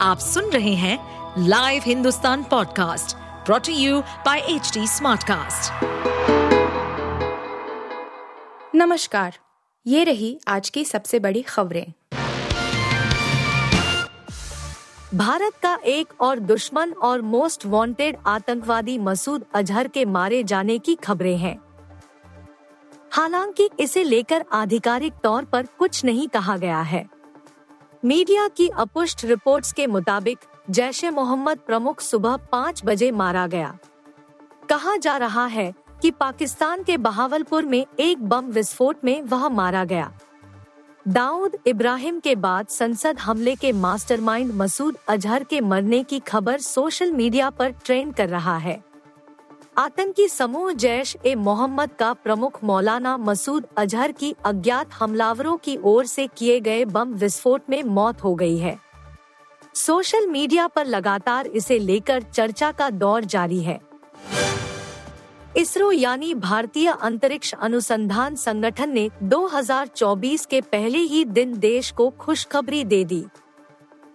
आप सुन रहे हैं live Hindustan podcast brought to you by H Smartcast. नमस्कार ये रही आज की सबसे बड़ी खबरें। भारत का एक और दुश्मन और मोस्ट वांटेड आतंकवादी मसूद अजहर के मारे जाने की खबरें हैं। हालाँकि इसे लेकर आधिकारिक तौर पर कुछ नहीं कहा गया है। मीडिया की अपुष्ट रिपोर्ट्स के मुताबिक, जैश ए मोहम्मद प्रमुख सुबह पाँच बजे मारा गया। कहा जा रहा है कि पाकिस्तान के बहावलपुर में एक बम विस्फोट में वह मारा गया। दाऊद इब्राहिम के बाद संसद हमले के मास्टरमाइंड मसूद अजहर के मरने की खबर सोशल मीडिया पर ट्रेंड कर रहा है। आतंकी समूह जैश ए मोहम्मद का प्रमुख मौलाना मसूद अजहर की अज्ञात हमलावरों की ओर से किए गए बम विस्फोट में मौत हो गई है। सोशल मीडिया पर लगातार इसे लेकर चर्चा का दौर जारी है। इसरो यानी भारतीय अंतरिक्ष अनुसंधान संगठन ने 2024 के पहले ही दिन देश को खुशखबरी दे दी।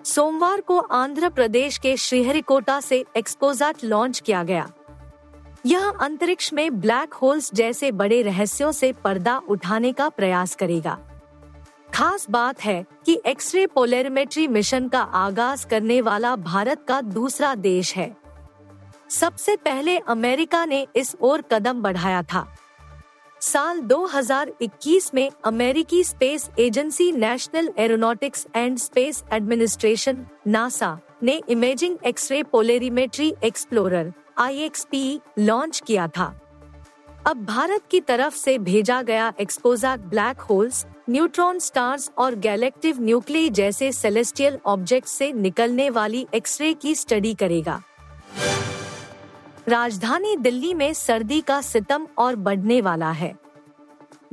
सोमवार को आंध्र प्रदेश के श्रीहरिकोटा से एक्सपोजाट लॉन्च किया गया। यह अंतरिक्ष में ब्लैक होल्स जैसे बड़े रहस्यों से पर्दा उठाने का प्रयास करेगा। खास बात है कि एक्सरे पोलरिमेट्री मिशन का आगाज़ करने वाला भारत का दूसरा देश है। सबसे पहले अमेरिका ने इस ओर कदम बढ़ाया था। साल 2021 में अमेरिकी space agency National Aeronautics and Space Administration, NASA ने imaging X ray polarimetry explorer I launch किया था। अब भारत की तरफ़ से भेजा गया XPoSat black holes neutron stars और गैलेक्टिव न्यूक्लिय जैसे सेलेस्टियल ऑब्जेक्ट से निकलने वाली एक्सरे की स्टडी करेगा। राजधानी दिल्ली में सर्दी का सितम और बढ़ने वाला है।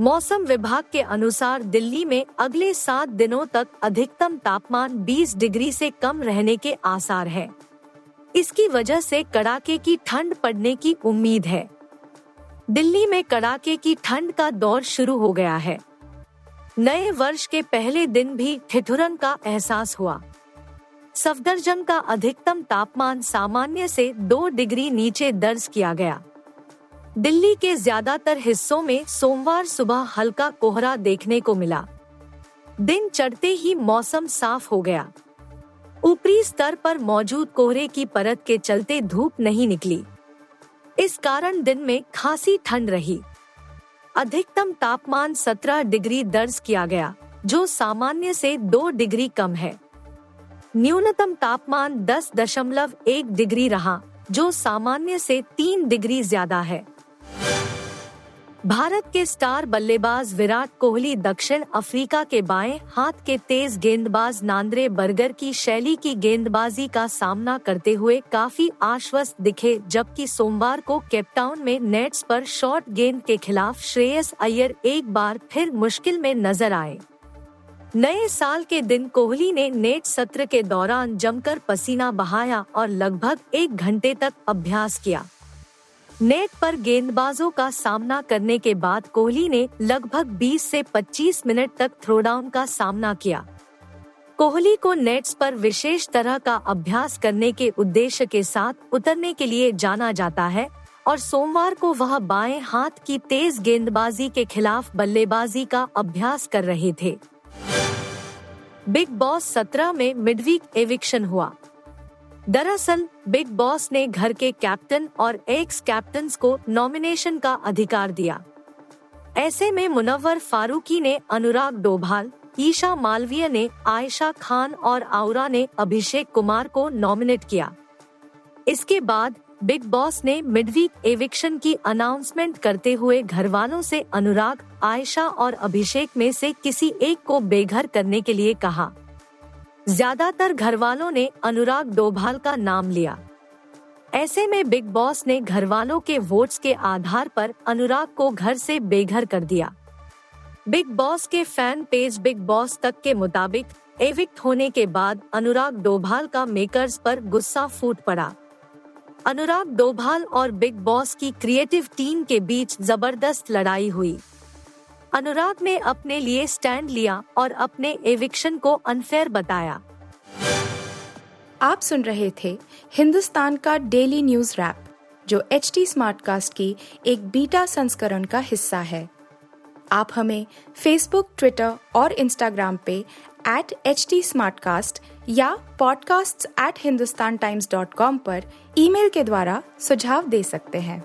मौसम विभाग के अनुसार दिल्ली में अगले सात दिनों तक अधिकतम तापमान 20 डिग्री से कम रहने के आसार है। इसकी वजह से कड़ाके की ठंड पड़ने की उम्मीद है। दिल्ली में कड़ाके की ठंड का दौर शुरू हो गया है। नए वर्ष के पहले दिन भी ठिठुरन का एहसास हुआ। सफदरजंग का अधिकतम तापमान सामान्य से दो डिग्री नीचे दर्ज किया गया। दिल्ली के ज़्यादातर हिस्सों में सोमवार सुबह हल्का कोहरा देखने को मिला। दिन चढ़ते ही मौसम साफ़ हो गया। ऊपरी स्तर पर मौजूद कोहरे की परत के चलते धूप नहीं निकली। इस कारण दिन में खासी ठंड रही। अधिकतम तापमान 17 डिग्री दर्ज किया गया, जो सामान्य से 2 डिग्री कम है। न्यूनतम तापमान 10.1 डिग्री रहा, जो सामान्य से 3 डिग्री ज़्यादा है। भारत के स्टार बल्लेबाज विराट कोहली दक्षिण अफ्रीका के बाएँ हाथ के तेज गेंदबाज नांद्रे बर्गर की शैली की गेंदबाजी का सामना करते हुए काफ़ी आश्वस्त दिखे, जबकि सोमवार को केपटाउन में नेट्स पर शॉर्ट गेंद के खिलाफ श्रेयस अय्यर एक बार फिर मुश्किल में नज़र आए। नए साल के दिन कोहली ने नेट सत्र के दौरान जमकर पसीना बहाया और लगभग एक घंटे तक अभ्यास किया। नेट पर गेंदबाजों का सामना करने के बाद कोहली ने लगभग 20 से 25 मिनट तक थ्रोडाउन का सामना किया। कोहली को नेट्स पर विशेष तरह का अभ्यास करने के उद्देश्य के साथ उतरने के लिए जाना जाता है और सोमवार को वह बाएँ हाथ की तेज गेंदबाजी के खिलाफ बल्लेबाजी का अभ्यास कर रहे थे। बिग बॉस सत्रह में मिडवीक एविक्शन हुआ। दरअसल, बिग बॉस ने घर के कैप्टन और एक्स कैप्टन को नॉमिनेशन का अधिकार दिया। ऐसे में मुनव्वर फारूकी ने अनुराग डोभाल, ईशा मालवीय ने आयशा खान और आउरा ने अभिषेक कुमार को नॉमिनेट किया। इसके बाद, बिग बॉस ने मिडवीक एविक्शन की अनाउंसमेंट करते हुए घर वालों से अनुराग, आयशा और अभिषेक में से किसी एक को बेघर करने के लिए कहा। ज़्यादातर घर वालों ने अनुराग डोभाल का नाम लिया। ऐसे में बिग बॉस ने घर वालों के वोट्स के आधार पर अनुराग को घर से बेघर कर दिया। बिग बॉस के फ़ैन पेज बिग बॉस तक के मुताबिक एविक्ट होने के बाद अनुराग डोभाल का मेकर्स पर गुस्सा फूट पड़ा। अनुराग डोभाल और बिग बॉस की क्रिएटिव टीम के बीच ज़बरदस्त लड़ाई हुई। अनुराग ने अपने लिए स्टैंड लिया और अपने एविक्शन को अनफेयर बताया। आप सुन रहे थे हिंदुस्तान का डेली न्यूज़ रैप जो एच टी स्मार्टकास्ट की एक बीटा संस्करण का हिस्सा है। आप हमें फेसबुक ट्विटर और इंस्टाग्राम पे एट एच टी या podcasts@hindustantimes.com पर ईमेल के द्वारा सुझाव दे सकते हैं।